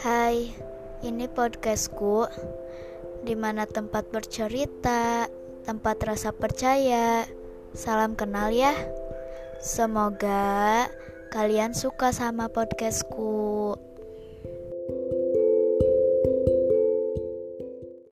Hai, ini podcastku di mana tempat bercerita Tempat rasa percaya Salam kenal ya. Semoga kalian suka sama podcastku.